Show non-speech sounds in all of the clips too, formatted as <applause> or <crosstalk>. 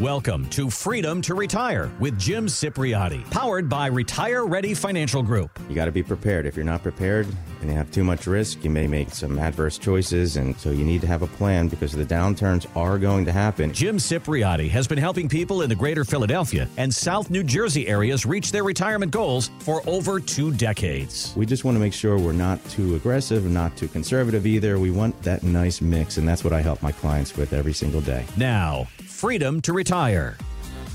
Welcome to Freedom to Retire with Jim Cipriotti, powered by Retire Ready Financial Group. You got to be prepared. If you're not prepared and you have too much risk, you may make some adverse choices. And so you need to have a plan because the downturns are going to happen. Jim Cipriotti has been helping people in the greater Philadelphia and South New Jersey areas reach their retirement goals for over two decades. We just want to make sure we're not too aggressive and not too conservative either. We want that nice mix. And that's what I help my clients with every single day. Now, freedom to retire.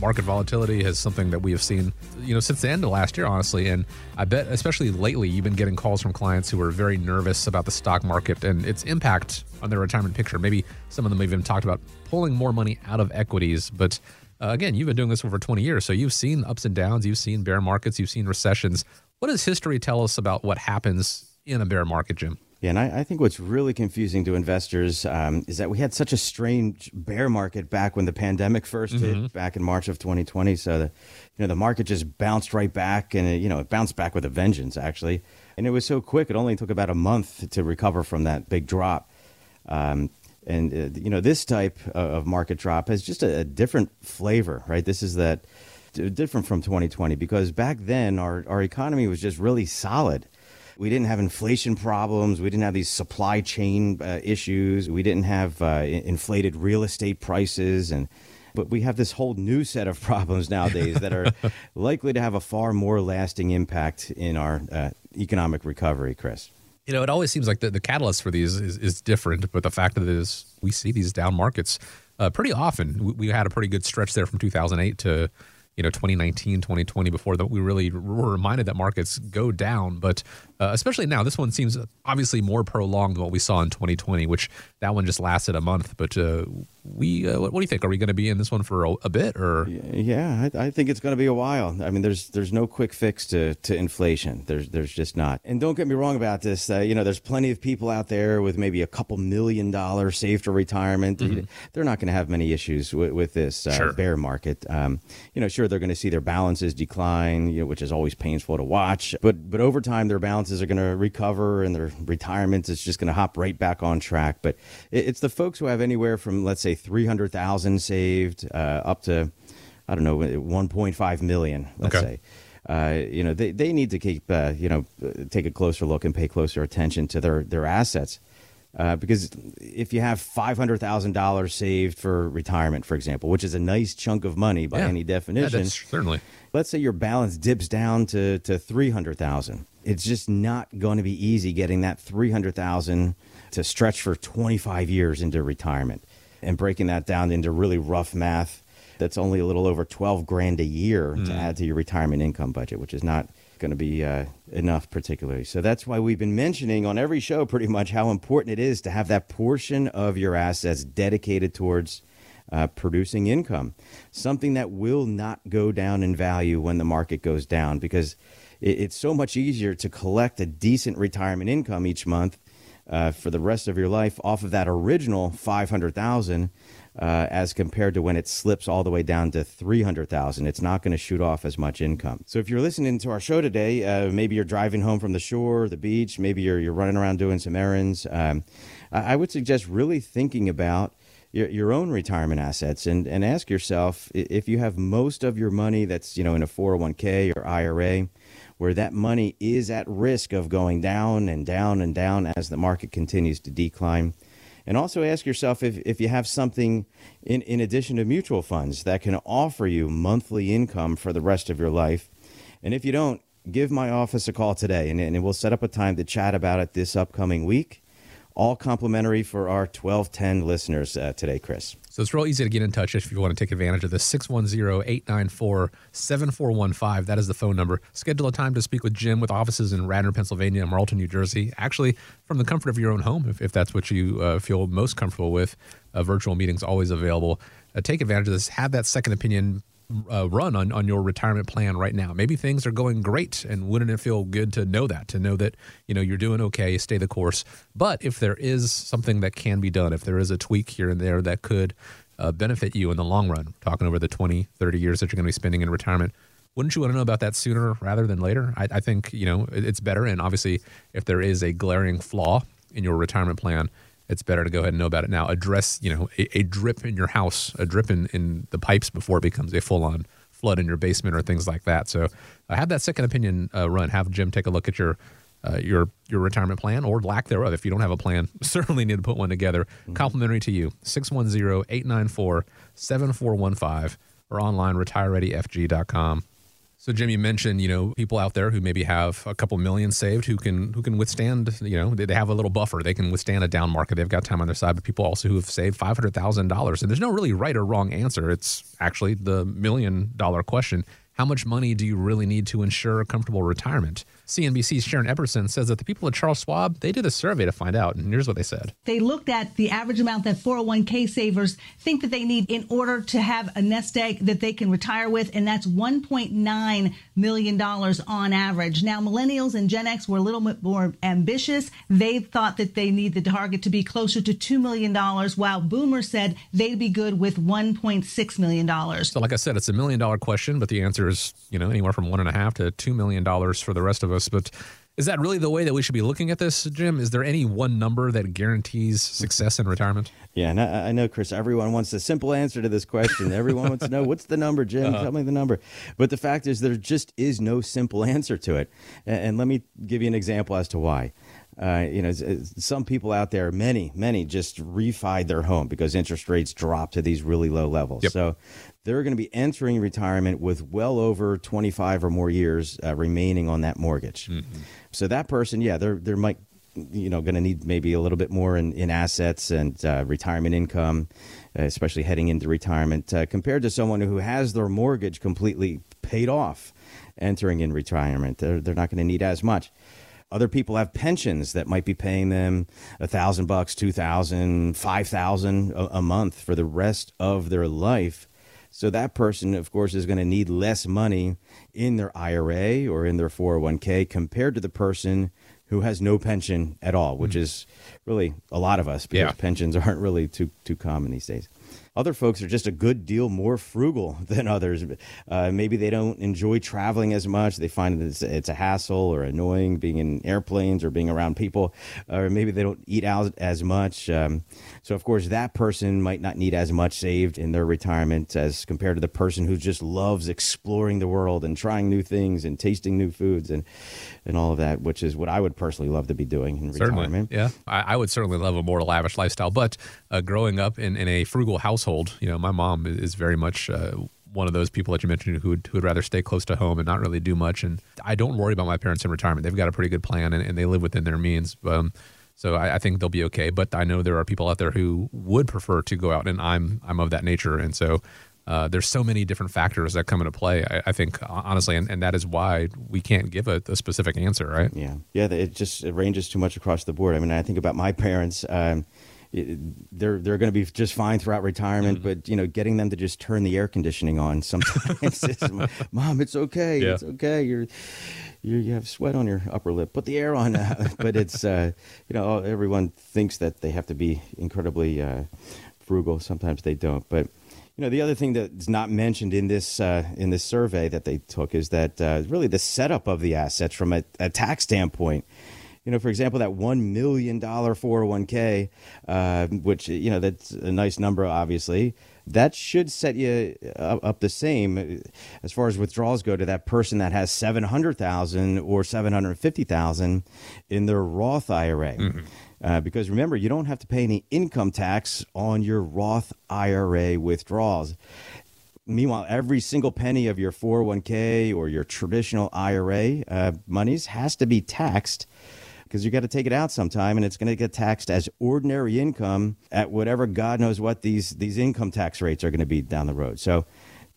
Market volatility is something that we have seen, you know, since the end of last year, honestly. And I bet, especially lately, you've been getting calls from clients who are very nervous about the stock market and its impact on their retirement picture. Maybe some of them have even talked about pulling more money out of equities. But uh, again, you've been doing this for over 20 years, so you've seen ups and downs, you've seen bear markets, you've seen recessions. What does history tell us about what happens in a bear market, Jim? Yeah, and I, I, think what's really confusing to investors um, is that we had such a strange bear market back when the pandemic 1st mm-hmm. hit back in March of 2020. So the, you know, the market just bounced right back, and it, you know, it bounced back with a vengeance actually. And it was so quick; it only took about a month to recover from that big drop. Um, and uh, you know, this type of market drop has just a, a different flavor, right? This is that different from 2020 because back then our, our economy was just really solid we didn't have inflation problems. We didn't have these supply chain uh, issues. We didn't have uh, inflated real estate prices and but we have this whole new set of <laughs> problems nowadays that are <laughs> likely to have a far more lasting impact in our uh, economic recovery, Chris. You know, it always seems like the, the catalyst for these is, is different, but the fact that it is we see these down markets uh, pretty often. We, we, had a pretty good stretch there from 2008 to you know 2019 2020 before that we really were reminded that markets go down but uh, especially now this one seems obviously more prolonged than what we saw in 2020 which that one just lasted a month. But uh, we uh, what, do you think? Are we going to be in this one for a, a bit or? Yeah I, I, think it's going to be a while. I mean there's there's no quick fix to, to inflation. There's there's just not. And don't get me wrong about this uh, you know there's plenty of people out there with maybe a couple million dollars saved for retirement. Mm-hmm. they're not going to have many issues with, with this uh, sure. bear market. Um, you know sure they're going to see their balances decline you know, which is always painful to watch but but over time their balances are going to recover and their retirement is just going to hop right back on track but it's the folks who have anywhere from let's say say 300,000 saved uh, up to, I don't know, 1.5 million, let's okay. say. Uh, you know, they, they need to keep, uh, you know, take a closer look and pay closer attention to their, their assets. Uh, because if you have $500,000 saved for retirement, for example, which is a nice chunk of money by yeah. any definition, yeah, certainly. Let's say your balance dips down to, to 300,000. It's just not going to be easy getting that 300,000 to stretch for 25 years into retirement and breaking that down into really rough math, that's only a little over 12 grand a year mm. to add to your retirement income budget, which is not going to be uh, enough particularly. So that's why we've been mentioning on every show pretty much how important it is to have that portion of your assets dedicated towards uh, producing income, something that will not go down in value when the market goes down because it, it's so much easier to collect a decent retirement income each month uh, for the rest of your life off of that original 500,000 uh, as compared to when it slips all the way down to 300,000. It's not going to shoot off as much income. So if you're listening to our show today, uh, maybe you're driving home from the shore, the beach, maybe you're, you're running around doing some errands. Um, I would suggest really thinking about your, your own retirement assets and, and ask yourself if you have most of your money that's, you know, in a 401k or IRA, where that money is at risk of going down and down and down as the market continues to decline. And also ask yourself if, if you have something in, in addition to mutual funds that can offer you monthly income for the rest of your life. And if you don't, give my office a call today and, and we'll set up a time to chat about it this upcoming week all complimentary for our 1210 listeners uh, today, Chris. So it's real easy to get in touch if you want to take advantage of this. 610-894-7415. That is the phone number. Schedule a time to speak with Jim with offices in Radnor, Pennsylvania and Marlton, New Jersey. Actually, from the comfort of your own home, if, if that's what you uh, feel most comfortable with. Uh, virtual meetings always available. Uh, take advantage of this. Have that second opinion uh, run on, on your retirement plan right now. Maybe things are going great, and wouldn't it feel good to know that? To know that you know you're doing okay, stay the course. But if there is something that can be done, if there is a tweak here and there that could uh, benefit you in the long run, talking over the 20, 30 years that you're going to be spending in retirement, wouldn't you want to know about that sooner rather than later? I, I think you know it's better, and obviously, if there is a glaring flaw in your retirement plan, it's better to go ahead and know about it now. Address, you know, a, a drip in your house, a drip in, in the pipes before it becomes a full on flood in your basement or things like that. So uh, have that second opinion uh, run. Have Jim take a look at your uh, your your retirement plan or lack thereof. If you don't have a plan, <laughs> certainly need to put one together. Mm-hmm. Complimentary to you. 610-894-7415 or online retirereadyfg.com. So Jim, you mentioned you know people out there who maybe have a couple million saved who can who can withstand you know they have a little buffer they can withstand a down market they've got time on their side. But people also who have saved five hundred thousand dollars and there's no really right or wrong answer. It's actually the million dollar question: How much money do you really need to ensure a comfortable retirement? CNBC's Sharon Epperson says that the people at Charles Schwab, they did a survey to find out, and here's what they said. They looked at the average amount that 401k savers think that they need in order to have a nest egg that they can retire with, and that's $1.9 million on average. Now, millennials and Gen X were a little bit more ambitious. They thought that they need the target to be closer to $2 million, while boomers said they'd be good with $1.6 million. So, like I said, it's a million dollar question, but the answer is, you know, anywhere from one and a half to $2 million for the rest of us but is that really the way that we should be looking at this, Jim? Is there any one number that guarantees success in retirement? Yeah, and I, I know, Chris. Everyone wants a simple answer to this question. Everyone wants to know what's the number, Jim. Uh-huh. Tell me the number. But the fact is, there just is no simple answer to it. And, and let me give you an example as to why. Uh, you know, some people out there, many, many, just refied their home because interest rates dropped to these really low levels. Yep. So they're going to be entering retirement with well over 25 or more years uh, remaining on that mortgage. Mm-hmm. So that person, yeah, they're they might you know going to need maybe a little bit more in, in assets and uh, retirement income, uh, especially heading into retirement, uh, compared to someone who has their mortgage completely paid off entering in retirement. They're they're not going to need as much. Other people have pensions that might be paying them a thousand bucks, two thousand, five thousand a month for the rest of their life so that person, of course, is going to need less money in their IRA or in their 401k compared to the person who has no pension at all, which mm. is really a lot of us because yeah. pensions <laughs> aren't really too too common these days. Other folks are just a good deal more frugal <laughs> than others. Uh, maybe they don't enjoy traveling as much. They find that it's, it's, a hassle or annoying being in airplanes or being around people. Or maybe they don't eat out as much. Um, so, of course, that person might not need as much saved in their retirement as compared to the person who just loves exploring the world and trying new things and tasting new foods and, and all of that, which is what I would personally love to be doing in certainly. retirement. Yeah, I, I, would certainly love a more lavish lifestyle. But uh, growing up in, in a frugal house, household, you know, my mom is very much uh, one of those people that you mentioned who would, who would rather stay close to home and not really do much. And I don't worry about my parents in retirement. They've got a pretty good plan and, and they live within their means. Um, so I, I, think they'll be okay. But I know there are people out there who would prefer to go out, and I'm I'm of that nature. And so uh, there's so many different factors that come into play. I, I think honestly, and, and, that is why we can't give a, a, specific answer, right? Yeah, yeah. It just it ranges too much across the board. I mean, I think about my <laughs> parents. Um, they're they're going to be just fine throughout retirement. Mm-hmm. But you know, getting them to just turn the air conditioning on sometimes, <laughs> is, mom, it's okay, yeah. it's okay. You're, you're you have sweat on your upper lip. Put the air on. <laughs> but it's uh, you know, everyone thinks that they have to be incredibly uh, frugal. Sometimes they don't, but. You know, the other thing that's not mentioned in this uh, in this survey that they took is that uh, really the setup of the assets from a, a tax standpoint you know, for example, that one million dollar 401k, uh, which you know that's a nice number, obviously. That should set you up the same as far as withdrawals go to that person that has seven hundred thousand or seven hundred fifty thousand in their Roth IRA. Mm-hmm. Uh, because remember, you don't have to pay any income tax on your Roth IRA withdrawals. Meanwhile, every single penny of your 401k or your traditional IRA uh, monies has to be taxed because you got to take it out sometime and it's going to get taxed as ordinary income at whatever God knows what these, these income tax rates are going to be down the road. So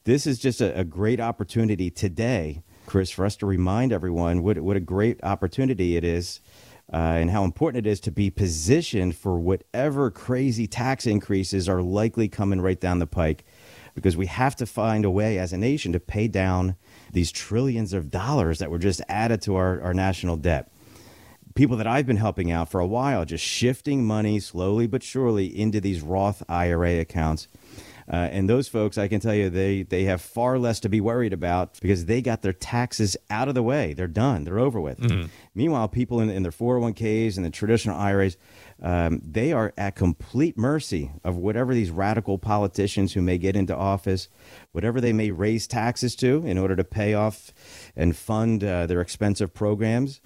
this is just a, a great opportunity today, Chris, for us to remind everyone what, what a great opportunity it is. Uh, and how important it is to be positioned for whatever crazy tax increases are likely coming right down the pike because we have to find a way as a nation to pay down these trillions of dollars that were just added to our, our national debt people that I've been helping out for a while, just shifting money slowly but surely into these Roth IRA accounts. Uh, and those folks, I can tell you, they, they have far less to be worried about because they got their taxes out of the way. They're done, they're over with. Mm-hmm. Meanwhile, people in, in their 401ks and the traditional IRAs, um, they are at complete mercy of whatever these radical politicians who may get into office, whatever they may raise taxes to in order to pay off and fund uh, their expensive programs.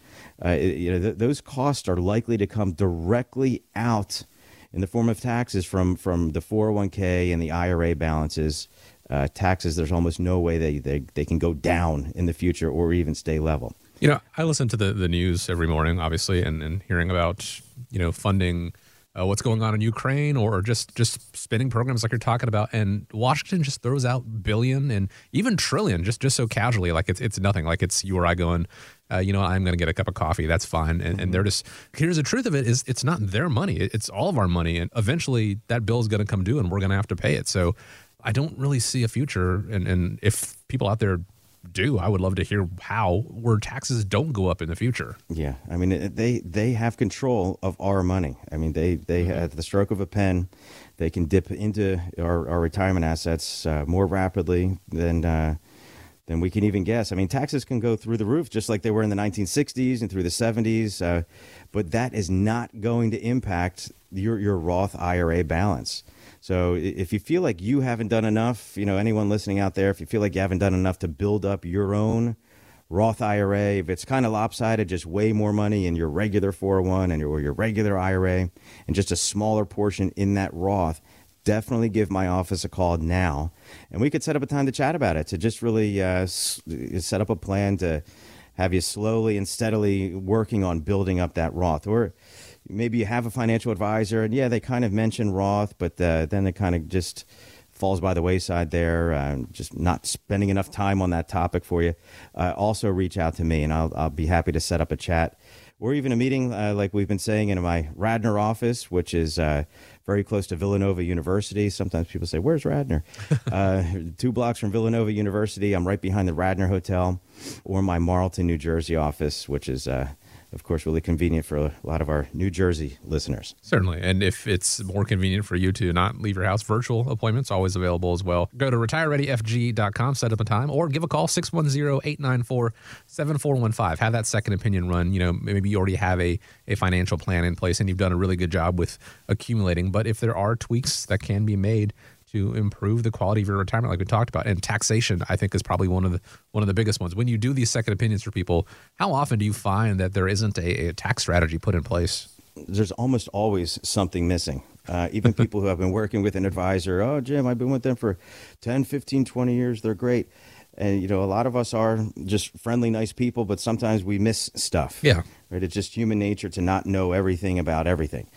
Uh, you know, th- those costs are likely to come directly out in the form of taxes from, from the 401k and the IRA balances. Uh, taxes, there's almost no way they, they, they can go down in the future or even stay level. You know, I listen to the, the news every morning, obviously, and, and hearing about, you know, funding uh, what's going on in Ukraine or just just spending programs like you're talking about. And Washington just throws out billion and even trillion just just so casually, like it's it's nothing. Like it's you or I going, uh, you know, I'm going to get a cup of coffee. That's fine. And, and they're just here's the truth of it is it's not their money. It's all of our money, and eventually that bill is going to come due, and we're going to have to pay it. So I don't really see a future. And and if people out there do. I would love to hear how where taxes don't go up in the future. Yeah, I mean they they have control of our money. I mean they they mm-hmm. at the stroke of a pen, they can dip into our, our retirement assets uh, more rapidly than. Uh, than we can even guess. I mean, taxes can go through the roof just like they were in the 1960s and through the 70s, uh, but that is not going to impact your, your Roth IRA balance. So if you feel like you haven't done enough, you know, anyone listening out there, if you feel like you haven't done enough to build up your own Roth IRA, if it's kind of lopsided, just way more money in your regular 401 and your, or your regular IRA and just a smaller portion in that Roth, definitely give my office a call now. And we could set up a time to chat about it, to just really uh, set up a plan to have you slowly and steadily working on building up that Roth. Or maybe you have a financial advisor, and yeah, they kind of mention Roth, but uh, then it kind of just falls by the wayside there. Uh, just not spending enough time on that topic for you. Uh, also, reach out to me, and I'll, I'll be happy to set up a chat or even a meeting uh, like we've been saying in my Radnor office, which is uh, very close to Villanova University. Sometimes people say, "Where's Radnor?" <laughs> uh, two blocks from Villanova University. I'm right behind the Radnor Hotel, or my Marlton, New Jersey office, which is uh, of course, really convenient for a lot of our New Jersey listeners. Certainly. And if it's more convenient for you to not leave your house, virtual appointments always available as well. Go to retirereadyfg.com, set up a time, or give a call 610-894-7415. Have that second opinion run. You know, maybe you already have a, a financial plan in place and you've done a really good job with accumulating. But if there are tweaks that can be made to improve the quality of your retirement, like we talked about. And taxation, I think, is probably one of the one of the biggest ones. When you do these second opinions for people, how often do you find that there isn't a, a tax strategy put in place? There's almost always something missing. Uh, even <laughs> people who have been working with an advisor, oh, Jim, I've been with them for 10, 15, 20 years. They're great. And, you know, a lot of us are just friendly, nice people, but sometimes we miss stuff. Yeah. Right? It's just human nature to not know everything about everything.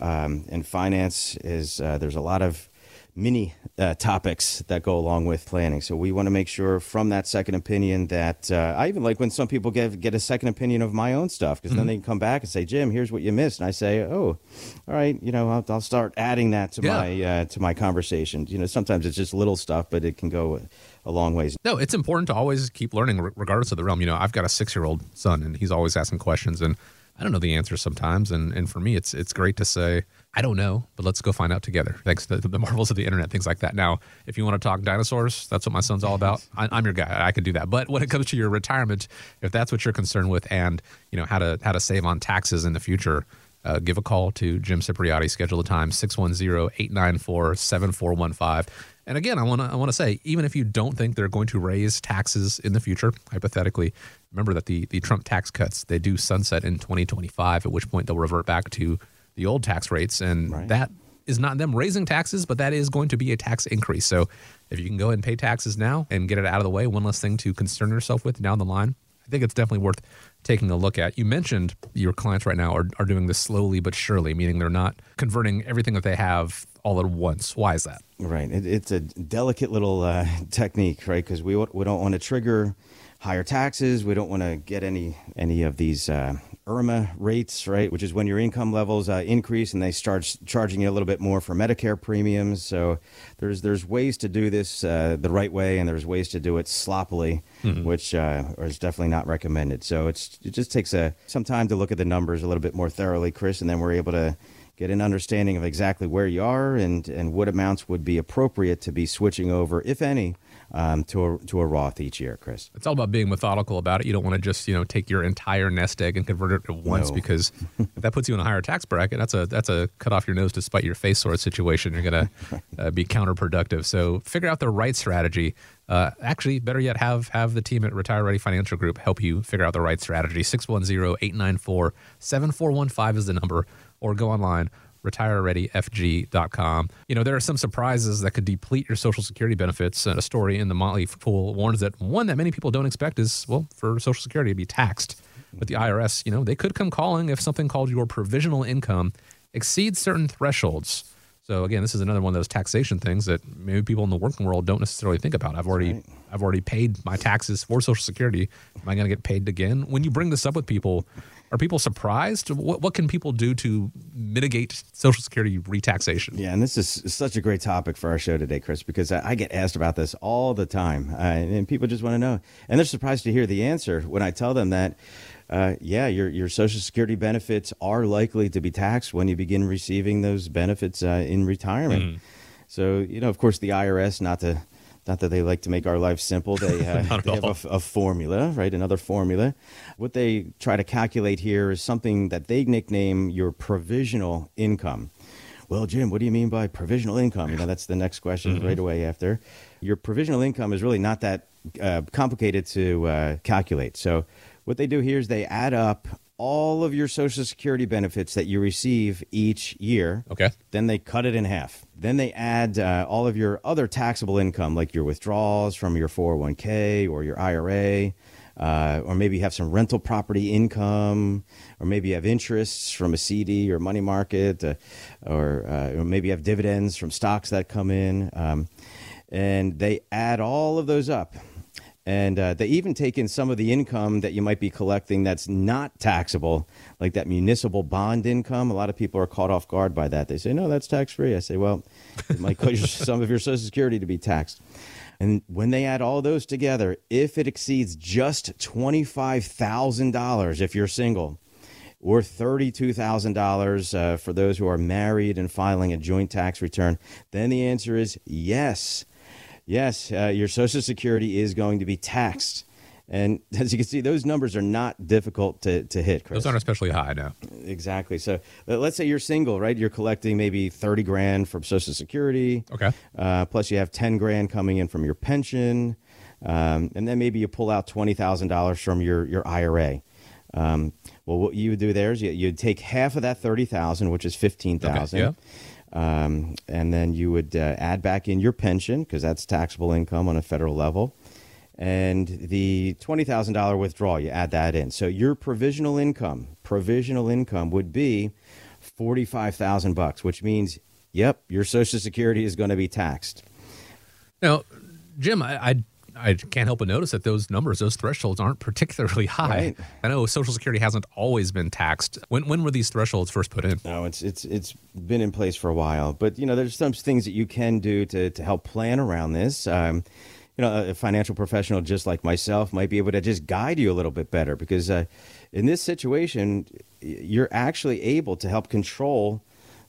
Um, and finance is, uh, there's a lot of many uh, topics that go along with planning. So we want to make sure from that second opinion that uh, I even like when some people get get a second opinion of my own stuff because mm-hmm. then they can come back and say, Jim, here's what you missed, and I say, oh, all right, you know, I'll, I'll start adding that to yeah. my uh, to my conversation. You know, sometimes it's just little stuff, but it can go a long ways. No, it's important to always keep learning, regardless of the realm. You know, I've got a six year old son, and he's always asking questions, and I don't know the answers sometimes, and and for me, it's it's great to say I don't know, but let's go find out together. Thanks to the marvels of the internet, things like that. Now, if you want to talk dinosaurs, that's what my son's all about. <laughs> I, am your guy. I can do that. But when it comes to your retirement, if that's what you're concerned with, and you know how to how to save on taxes in the future, uh, give a call to Jim Cipriotti. Schedule a time 610-894-7415. And again, I want to I want to say, even if you don't think they're going to raise taxes in the future, hypothetically, remember that the the Trump tax cuts they do sunset in 2025. At which point they'll revert back to the old tax rates, and right. that is not them raising taxes, but that is going to be a tax increase. So if you can go ahead and pay taxes now and get it out of the way, one less thing to concern yourself with down the line, I think it's definitely worth taking a look at. You mentioned your clients right now are, are doing this slowly but surely, meaning they're not converting everything that they have all at once. Why is that? Right. It, it's a delicate little uh, <laughs> technique, right? Because we, we don't want to trigger higher taxes. We don't want to get any any of these uh, IRMAA rates, right, which is when your income levels uh, increase and they start charging you a little bit more for Medicare premiums. So there's there's ways to do this uh, the right way, and there's ways to do it sloppily, mm-hmm. which uh, is definitely not recommended. So it's it just takes a some time to look at the numbers a little bit more thoroughly, Chris, and then we're able to get an understanding of exactly where you are and, and what amounts would be appropriate to be switching over, if any, um, to a to a Roth each year, Chris. It's all about being methodical about it. You don't want to just you know take your entire nest egg and convert it at once No. because if <laughs> that puts you in a higher tax bracket, that's a that's a cut off your nose to spite your face sort of situation. You're gonna <laughs> uh, be counterproductive. So figure out the right strategy. Uh, actually, better yet, have have the team at Retire Ready Financial Group help you figure out the right strategy. 610-894-7415 is the number, or go online retirereadyfg.com. You know, there are some surprises that could deplete your Social Security benefits. And a story in the Motley Fool warns that one that many people don't expect is, well, for Social Security to be taxed. But the IRS, you know, they could come calling if something called your provisional income exceeds certain thresholds. So again, this is another one of those taxation things that maybe people in the working world don't necessarily think about. I've already I've already paid my taxes for Social Security. Am I going to get paid again? When you bring this up with people, are people surprised? What, what can people do to mitigate Social Security retaxation? Yeah, and this is such a great topic for our show today, Chris, because I I get asked about this all the time, uh, and people just want to know, and they're surprised to hear the answer when I tell them that. Uh, yeah, your your Social Security benefits are likely to be taxed when you begin receiving those benefits uh, in retirement. So you know, of course, the IRS not to not that they like to make our life simple. They, <laughs> uh, they have a, a formula, right? Another formula. What they try to calculate here is something that they nickname your provisional income. Well, Jim, what do you mean by provisional income? You know, that's the next question right away after. Your provisional income is really not that uh, complicated to uh, calculate. So, what they do here is they add up all of your Social Security benefits that you receive each year. Okay. Then they cut it in half. Then they add uh, all of your other taxable income, like your withdrawals from your 401k or your IRA, uh, or maybe you have some rental property income, or maybe you have interests from a CD or money market, uh, or, uh, or maybe you have dividends from stocks that come in. Um, and they add all of those up. And uh, they even take in some of the income that you might be collecting that's not taxable, like that municipal bond income. A lot of people are caught off guard by that. They say, no, that's tax free. I say, well, it might cause <laughs> some of your Social Security to be taxed. And when they add all those together, if it exceeds just $25,000 if you're single, or $32,000 uh, for those who are married and filing a joint tax return, then the answer is yes. Yes, uh, your Social Security is going to be taxed. And <laughs> as you can see, those numbers are not difficult to, to hit, Chris. Those aren't especially high now. Exactly. So uh, let's say you're single, right? You're collecting maybe 30 grand from Social Security. Okay. Uh, plus, you have 10 grand coming in from your pension. Um, and then maybe you pull out $20,000 from your, your IRA. Um, well, what you would do there is you, you'd take half of that 30,000, which is 15,000. Okay, Um, and then you would uh, add back in your pension because that's taxable income on a federal level. And the $20,000 withdrawal, you add that in. So your provisional income, provisional income would be 45,000 bucks, which means, yep, your Social Security is going to be taxed. Now, Jim, I, I I can't help but notice that those numbers, those thresholds, aren't particularly <laughs> high. Right. I know Social Security hasn't always been taxed. When when were these thresholds first put in? No, it's it's it's been in place for a while, but you know, there's some things that you can do to to help plan around this. Um, you know, a financial professional just like myself might be able to just guide you a little bit better because uh, in this situation, you're actually able to help control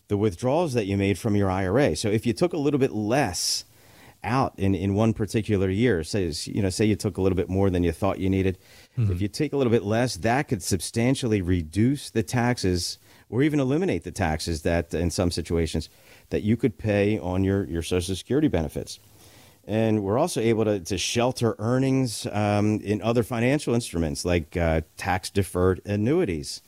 the withdrawals that you made from your IRA. So if you took a little bit less out in, in one particular year, say you know, say you took a little bit more than you thought you needed, if you take a little bit less, that could substantially reduce the taxes or even eliminate the taxes that in some situations that you could pay on your, your Social Security benefits. And we're also able to, to shelter earnings um, in other financial instruments like uh, tax deferred annuities.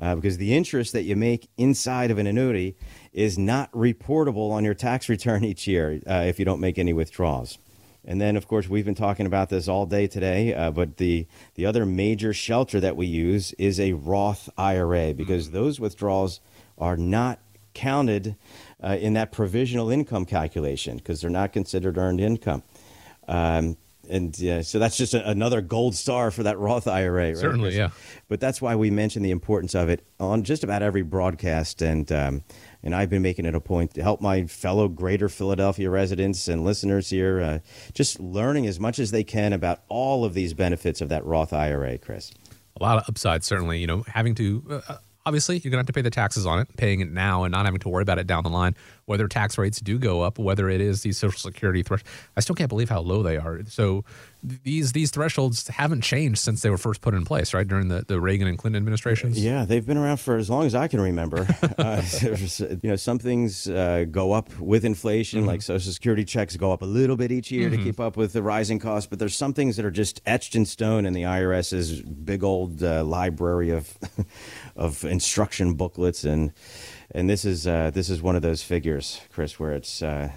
Uh, because the interest that you make inside of an annuity is not reportable on your tax <laughs> return each year uh, if you don't make any withdrawals. And then, of course, we've been talking about this all day today, uh, but the, the other major shelter that we use is a Roth IRA because those withdrawals are not counted uh, in that provisional income calculation because they're not considered earned income. Um, and yeah, so that's just a, another gold star for that Roth IRA, right? Certainly, yeah. But that's why we mention the importance of it on just about every broadcast. And um, and I've been making it a point to help my fellow Greater Philadelphia residents and listeners here uh, just learning as much as they can about all of these benefits of that Roth IRA, Chris. A lot of upside, certainly. You know, having to uh, obviously you're going to have to pay the taxes on it, paying it now and not having to worry about it down the line. Whether tax rates do go up, whether it is these Social Security thresholds, I still can't believe how low they are. So these these thresholds haven't changed since they were first put in place, right during the, the Reagan and Clinton administrations. Yeah, they've been around for as long as I can remember. <laughs> uh, <laughs> you know, some things uh, go up with inflation, mm-hmm. like Social Security checks go up a little bit each year mm-hmm. to keep up with the rising costs. But there's some things that are just etched in stone in the IRS's big old uh, library of <laughs> of instruction booklets and and this is uh, this is one of those figures, Chris, where it's uh,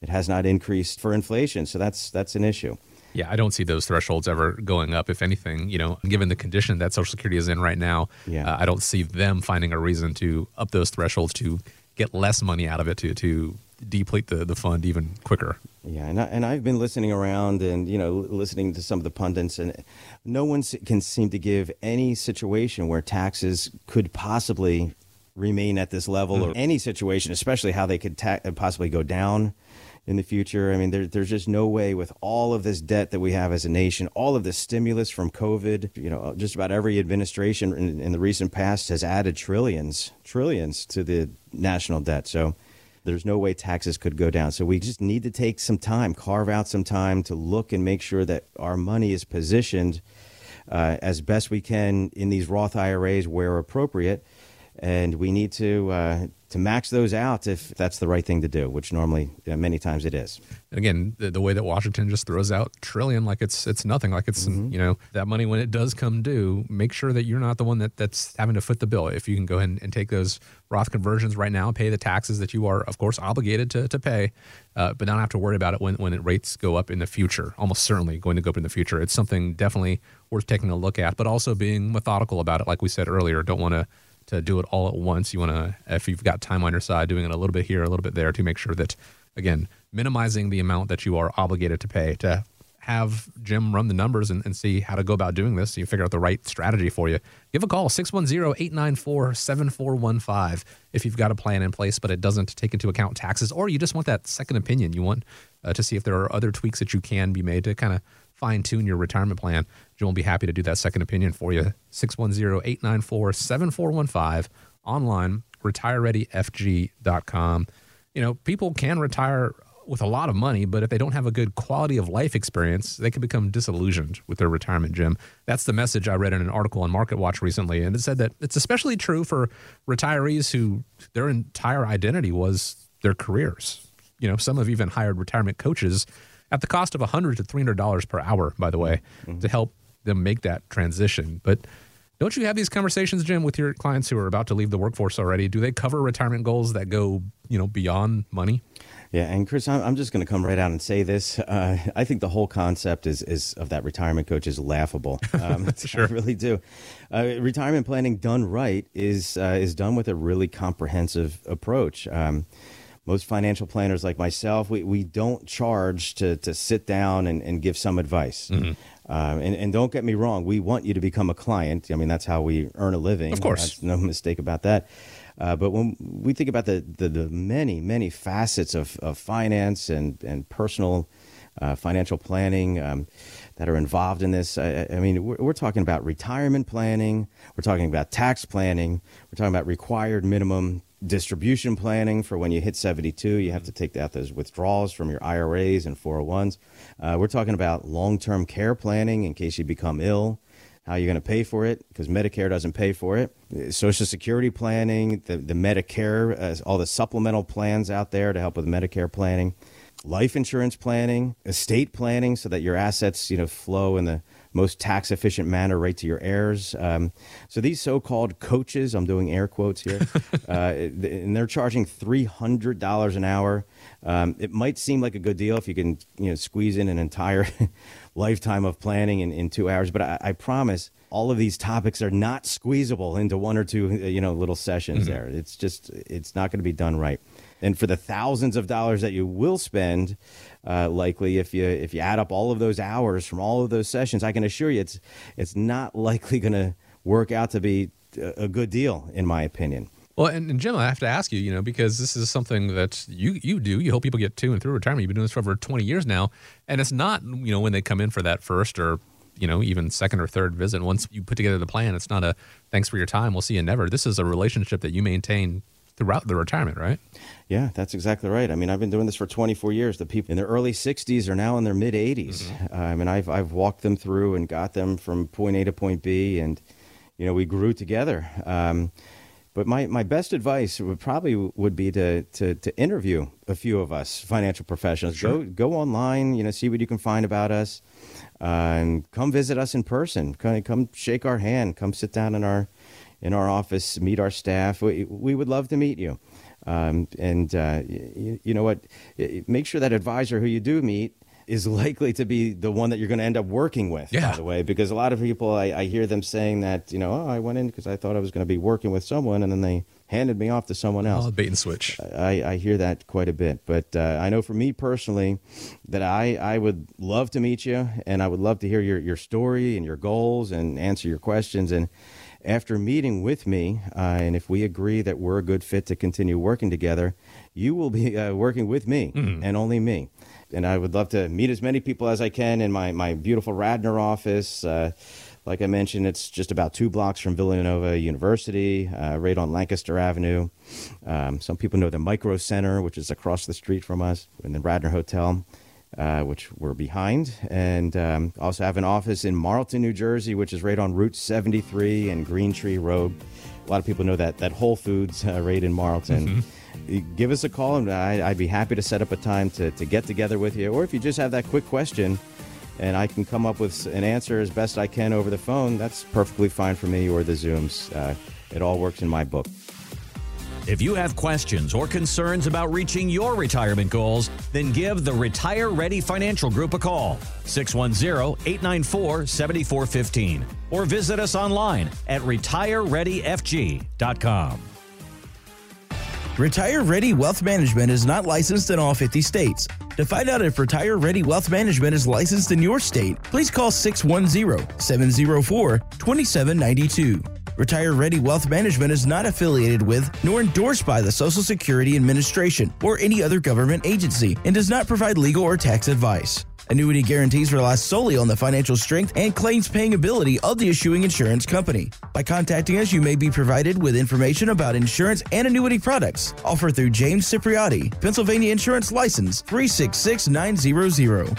it has not increased for inflation, so that's that's an issue. Yeah, I don't see those thresholds ever going up. If anything, you know, given the condition that Social Security is in right now, yeah. uh, I don't see them finding a reason to up those thresholds to get less money out of it to to deplete the, the fund even quicker. Yeah, and, I, and I've been listening around and, you know, listening to some of the pundits, and no one can seem to give any situation where taxes could possibly remain at this level mm-hmm. or any situation, especially how they could ta- possibly go down in the future. I mean, there, there's just no way with all of this debt that we have as a nation, all of this stimulus from COVID, you know, just about every administration in, in the recent past has added trillions, trillions to the national debt. So there's no way taxes could go down. So we just need to take some time, carve out some time to look and make sure that our money is positioned uh, as best we can in these Roth IRAs where appropriate and we need to uh, to max those out if that's the right thing to do, which normally uh, many times it is. And again, the, the, way that Washington just throws out trillion like it's it's nothing, like it's mm-hmm. you know that money when it does come due, make sure that you're not the one that that's having to foot the bill. If you can go ahead and, and take those Roth conversions right now, pay the taxes that you are of course obligated to to pay, uh, but not have to worry about it when when it rates go up in the future. Almost certainly going to go up in the future. It's something definitely worth taking a look at, but also being methodical about it. Like we said earlier, don't want to to do it all at once. You want to, if you've got time on your side, doing it a little bit here, a little bit there to make sure that, again, minimizing the amount that you are obligated to pay to have Jim run the numbers and, and see how to go about doing this. So you figure out the right strategy for you. Give a call, 610 894 7415, if you've got a plan in place, but it doesn't take into account taxes, or you just want that second opinion. You want uh, to see if there are other tweaks that you can be made to kind of fine tune your retirement plan. Jim will be happy to do that second opinion for you. 610 894 7415 online, retirereadyfg.com. You know, people can retire with a lot of money, but if they don't have a good quality of life experience, they can become disillusioned with their retirement, Jim. That's the message I read in an article on Market Watch recently. And it said that it's especially true for retirees who their entire identity was their careers. You know, some have even hired retirement coaches at the cost of 100 to $300 per hour, by the way, mm-hmm. to help them make that transition. But don't you have these conversations, Jim, with your clients who are about to leave the workforce already? Do they cover retirement goals that go, you know, beyond money? Yeah, and Chris, I'm just going to come right out and say this. Uh, I think the whole concept is, is of that retirement coach is laughable. <laughs> Um, sure. I really do. Uh, retirement planning done right is uh, is done with a really comprehensive approach. Um, most financial planners like myself, we, we don't charge to, to sit down and, and give some advice. Mm-hmm. Uh, and, and don't get me wrong, we want you to become a client. I mean, that's how we earn a living. Of course. That's no <laughs> mistake about that. Uh, but when we think about the, the, the, many, many facets of, of finance and, and personal uh, financial planning um, that are involved in this, I, I mean, we're, we're, talking about retirement planning, we're talking about tax planning, we're talking about required minimum distribution planning for when you hit 72. You have to take out those withdrawals from your IRAs and 401s. Uh, we're talking about long term care planning in case you become ill, how you're going to pay for it because Medicare doesn't pay for it. Social Security planning, the, the Medicare, uh, all the supplemental plans out there to help with Medicare planning. Life insurance planning, estate planning, so that your assets, you know, flow in the most tax efficient manner right to your heirs. Um, so these so called coaches, I'm doing air quotes here, <laughs> uh, and they're charging $300 an hour. Um, it might seem like a good deal if you can you know, squeeze in an entire <laughs> lifetime of planning in, in two hours, but I, I, promise all of these topics are not squeezable into one or two you know little sessions mm-hmm. there. It's just it's not going to be done right. And for the thousands of dollars that you will spend, uh, likely if you if you add up all of those hours from all of those sessions, I can assure you it's it's not <laughs> likely going to work out to be a good deal, in my opinion. Well, and, and, Jim, I have to ask you, you know, because this is something that you you do. You help people get to and through retirement. You've been doing this for over 20 years now, and it's not, you know, when they come in for that first or you know, even second or third visit. Once you put together the plan, it's not a thanks for your time. We'll see you never. This is a relationship that you maintain throughout the retirement, right? Yeah, that's exactly right. I mean, I've been doing this for 24 years. The people in their early 60s are now in their mid 80s. Mm-hmm. I mean, I've I've walked them through and got them from point A to point B, and you know, we grew together. Um, but my, my best advice would probably would be to, to, to interview a few of us financial professionals. Sure. Go go online, you know, see what you can find about us, and come visit us in person. Come, come shake our hand. Come sit down in our in our office, meet our staff. We, we would love to meet you. Um, and uh, you, you, know what? Make sure that advisor who you do meet is <laughs> likely to be the one that you're going to end up working with. Yeah. By the way, because a lot of people, I, I hear them saying that you know, oh, I went in because I thought I was going to be working with someone, and then they handed me off to someone else. Oh, bait and switch. I, I hear that quite a bit, but uh, I know for me personally that I, I would love to meet you, and I would love to hear your, your story and your goals and answer your questions and after meeting with me, uh, and if we agree that we're a good fit to continue working together, you will be uh, working with me mm-hmm. and only me. And I would love to meet as many people as I can in my, my beautiful Radnor office. Like I mentioned, it's just about two blocks from Villanova University, uh, right on Lancaster Avenue. Um, some people know the Micro Center, which is across the street from us, in the Radnor Hotel uh, which we're behind, and um, also have an office in Marlton, New Jersey, which is right on Route 73 and Green Tree Road. A lot of people know that that Whole Foods uh, right in Marlton. Mm-hmm. Give us a call, and I, would be happy to set up a time to, to get together with you. Or if you just have that quick question, and I can come up with an answer as best I can over the phone, that's perfectly fine for me. Or the Zooms, uh, it all works in my book. If you have questions or concerns about reaching your retirement goals, then give the Retire Ready Financial Group a call, 610 894 7415, or visit us online at retirereadyfg.com. Retire Ready Wealth Management is not licensed in all 50 states. To find out if Retire Ready Wealth Management is licensed in your state, please call 610 704 2792. Retire Ready Wealth Management is not affiliated with nor endorsed by the Social Security Administration or any other government agency and does not provide legal or tax advice. Annuity guarantees rely solely on the financial strength and claims paying ability of the issuing insurance company. By contacting us, you may be provided with information about insurance and annuity products offered through James Cipriotti, Pennsylvania Insurance License 366900.